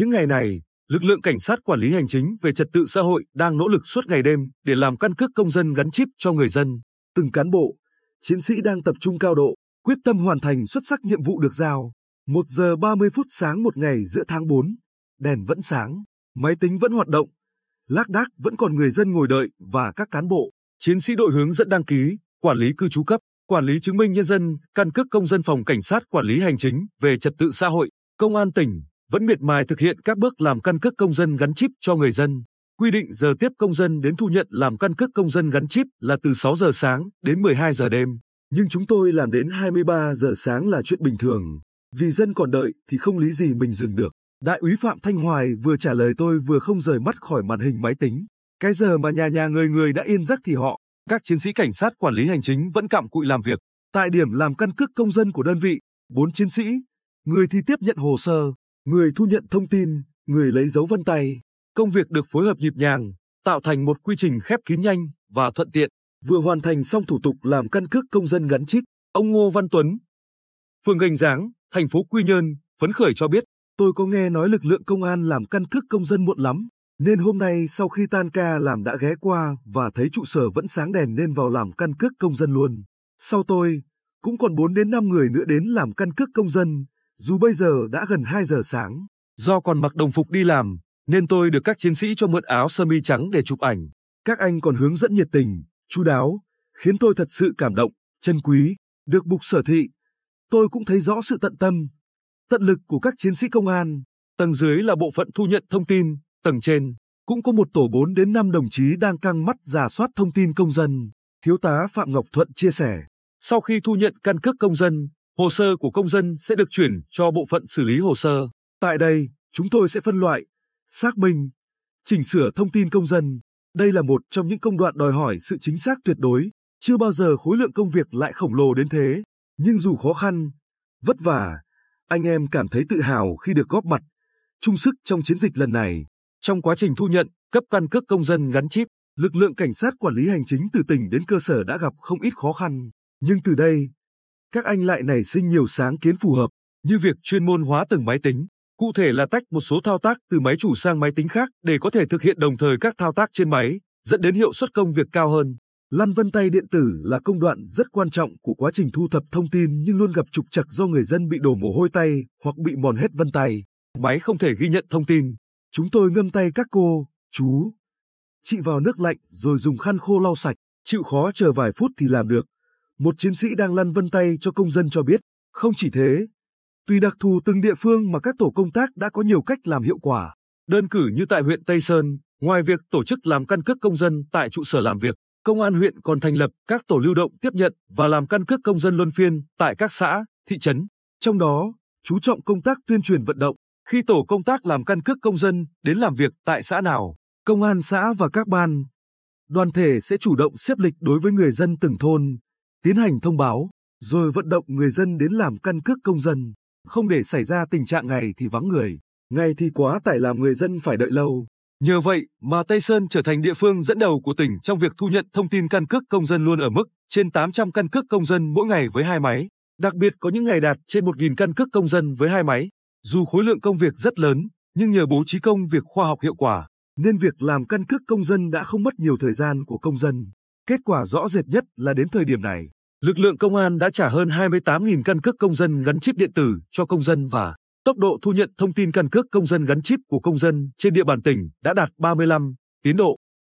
Những ngày này, lực lượng cảnh sát quản lý hành chính về trật tự xã hội đang nỗ lực suốt ngày đêm để làm căn cước công dân gắn chip cho người dân. Từng cán bộ, chiến sĩ đang tập trung cao độ, quyết tâm hoàn thành xuất sắc nhiệm vụ được giao. 1 giờ 30 phút sáng một ngày giữa tháng 4, đèn vẫn sáng, máy tính vẫn hoạt động, lác đác vẫn còn người dân ngồi đợi và các cán bộ, chiến sĩ đội hướng dẫn đăng ký, quản lý cư trú cấp, quản lý chứng minh nhân dân, căn cước công dân phòng cảnh sát quản lý hành chính về trật tự xã hội, công an tỉnh vẫn miệt mài thực hiện các bước làm căn cước công dân gắn chip cho người dân. Quy định giờ tiếp công dân đến thu nhận làm căn cước công dân gắn chip là từ 6 giờ sáng đến 12 giờ đêm, nhưng chúng tôi làm đến 23 giờ sáng là chuyện bình thường. Vì dân còn đợi thì không lý gì mình dừng được. Đại úy Phạm Thanh Hoài vừa trả lời tôi vừa không rời mắt khỏi màn hình máy tính. Cái giờ mà nhà nhà người người đã yên giấc thì họ, các chiến sĩ cảnh sát quản lý hành chính vẫn cặm cụi làm việc. Tại điểm làm căn cước công dân của đơn vị, bốn chiến sĩ, người thì tiếp nhận hồ sơ, người thu nhận thông tin, người lấy dấu vân tay. Công việc được phối hợp nhịp nhàng, tạo thành một quy trình khép kín nhanh và thuận tiện. Vừa hoàn thành xong thủ tục làm căn cước công dân gắn chip, ông Ngô Văn Tuấn, phường Gành Giáng, thành phố Quy Nhơn, phấn khởi cho biết, tôi có nghe nói lực lượng công an làm căn cước công dân muộn lắm, nên hôm nay sau khi tan ca làm đã ghé qua và thấy trụ sở vẫn sáng đèn nên vào làm căn cước công dân luôn. Sau tôi, cũng còn 4 đến 5 người nữa đến làm căn cước công dân, dù bây giờ đã gần 2 giờ sáng. Do còn mặc đồng phục đi làm, nên tôi được các chiến sĩ cho mượn áo sơ mi trắng để chụp ảnh. Các anh còn hướng dẫn nhiệt tình, chu đáo, khiến tôi thật sự cảm động, chân quý, được bục sở thị. Tôi cũng thấy rõ sự tận tâm, tận lực của các chiến sĩ công an. Tầng dưới là bộ phận thu nhận thông tin, tầng trên cũng có một tổ 4 đến 5 đồng chí đang căng mắt giả soát thông tin công dân. Thiếu tá Phạm Ngọc Thuận chia sẻ, sau khi thu nhận căn cước công dân, hồ sơ của công dân sẽ được chuyển cho bộ phận xử lý hồ sơ. Tại đây, chúng tôi sẽ phân loại, xác minh, chỉnh sửa thông tin công dân. Đây là một trong những công đoạn đòi hỏi sự chính xác tuyệt đối, chưa bao giờ khối lượng công việc lại khổng lồ đến thế. Nhưng dù khó khăn, vất vả, anh em cảm thấy tự hào khi được góp mặt, chung sức trong chiến dịch lần này. Trong quá trình thu nhận, cấp căn cước công dân gắn chip, lực lượng cảnh sát quản lý hành chính từ tỉnh đến cơ sở đã gặp không ít khó khăn. Nhưng từ đây, các anh lại nảy sinh nhiều sáng kiến phù hợp, như việc chuyên môn hóa từng máy tính, cụ thể là tách một số thao tác từ máy chủ sang máy tính khác để có thể thực hiện đồng thời các thao tác trên máy, dẫn đến hiệu suất công việc cao hơn. Lăn vân tay điện tử là công đoạn rất quan trọng của quá trình thu thập thông tin nhưng luôn gặp trục trặc do người dân bị đổ mồ hôi tay hoặc bị mòn hết vân tay. Máy không thể ghi nhận thông tin. Chúng tôi ngâm tay các cô, chú, chị vào nước lạnh rồi dùng khăn khô lau sạch, chịu khó chờ vài phút thì làm được. Một chiến sĩ đang lăn vân tay cho công dân cho biết, không chỉ thế, tùy đặc thù từng địa phương mà các tổ công tác đã có nhiều cách làm hiệu quả. Đơn cử như tại huyện Tây Sơn, ngoài việc tổ chức làm căn cước công dân tại trụ sở làm việc, công an huyện còn thành lập các tổ lưu động tiếp nhận và làm căn cước công dân luân phiên tại các xã, thị trấn. Trong đó, chú trọng công tác tuyên truyền vận động. Khi tổ công tác làm căn cước công dân đến làm việc tại xã nào, công an xã và các ban, đoàn thể sẽ chủ động xếp lịch đối với người dân từng thôn, tiến hành thông báo, rồi vận động người dân đến làm căn cước công dân, không để xảy ra tình trạng ngày thì vắng người, ngày thì quá tải làm người dân phải đợi lâu. Nhờ vậy mà Tây Sơn trở thành địa phương dẫn đầu của tỉnh trong việc thu nhận thông tin căn cước công dân luôn ở mức trên 800 căn cước công dân mỗi ngày với hai máy. Đặc biệt có những ngày đạt trên 1.000 căn cước công dân với hai máy. Dù khối lượng công việc rất lớn, nhưng nhờ bố trí công việc khoa học hiệu quả, nên việc làm căn cước công dân đã không mất nhiều thời gian của công dân. Kết quả rõ rệt nhất là đến thời điểm này, lực lượng công an đã trả hơn 28.000 căn cước công dân gắn chip điện tử cho công dân và tốc độ thu nhận thông tin căn cước công dân gắn chip của công dân trên địa bàn tỉnh đã đạt 35 tiến độ.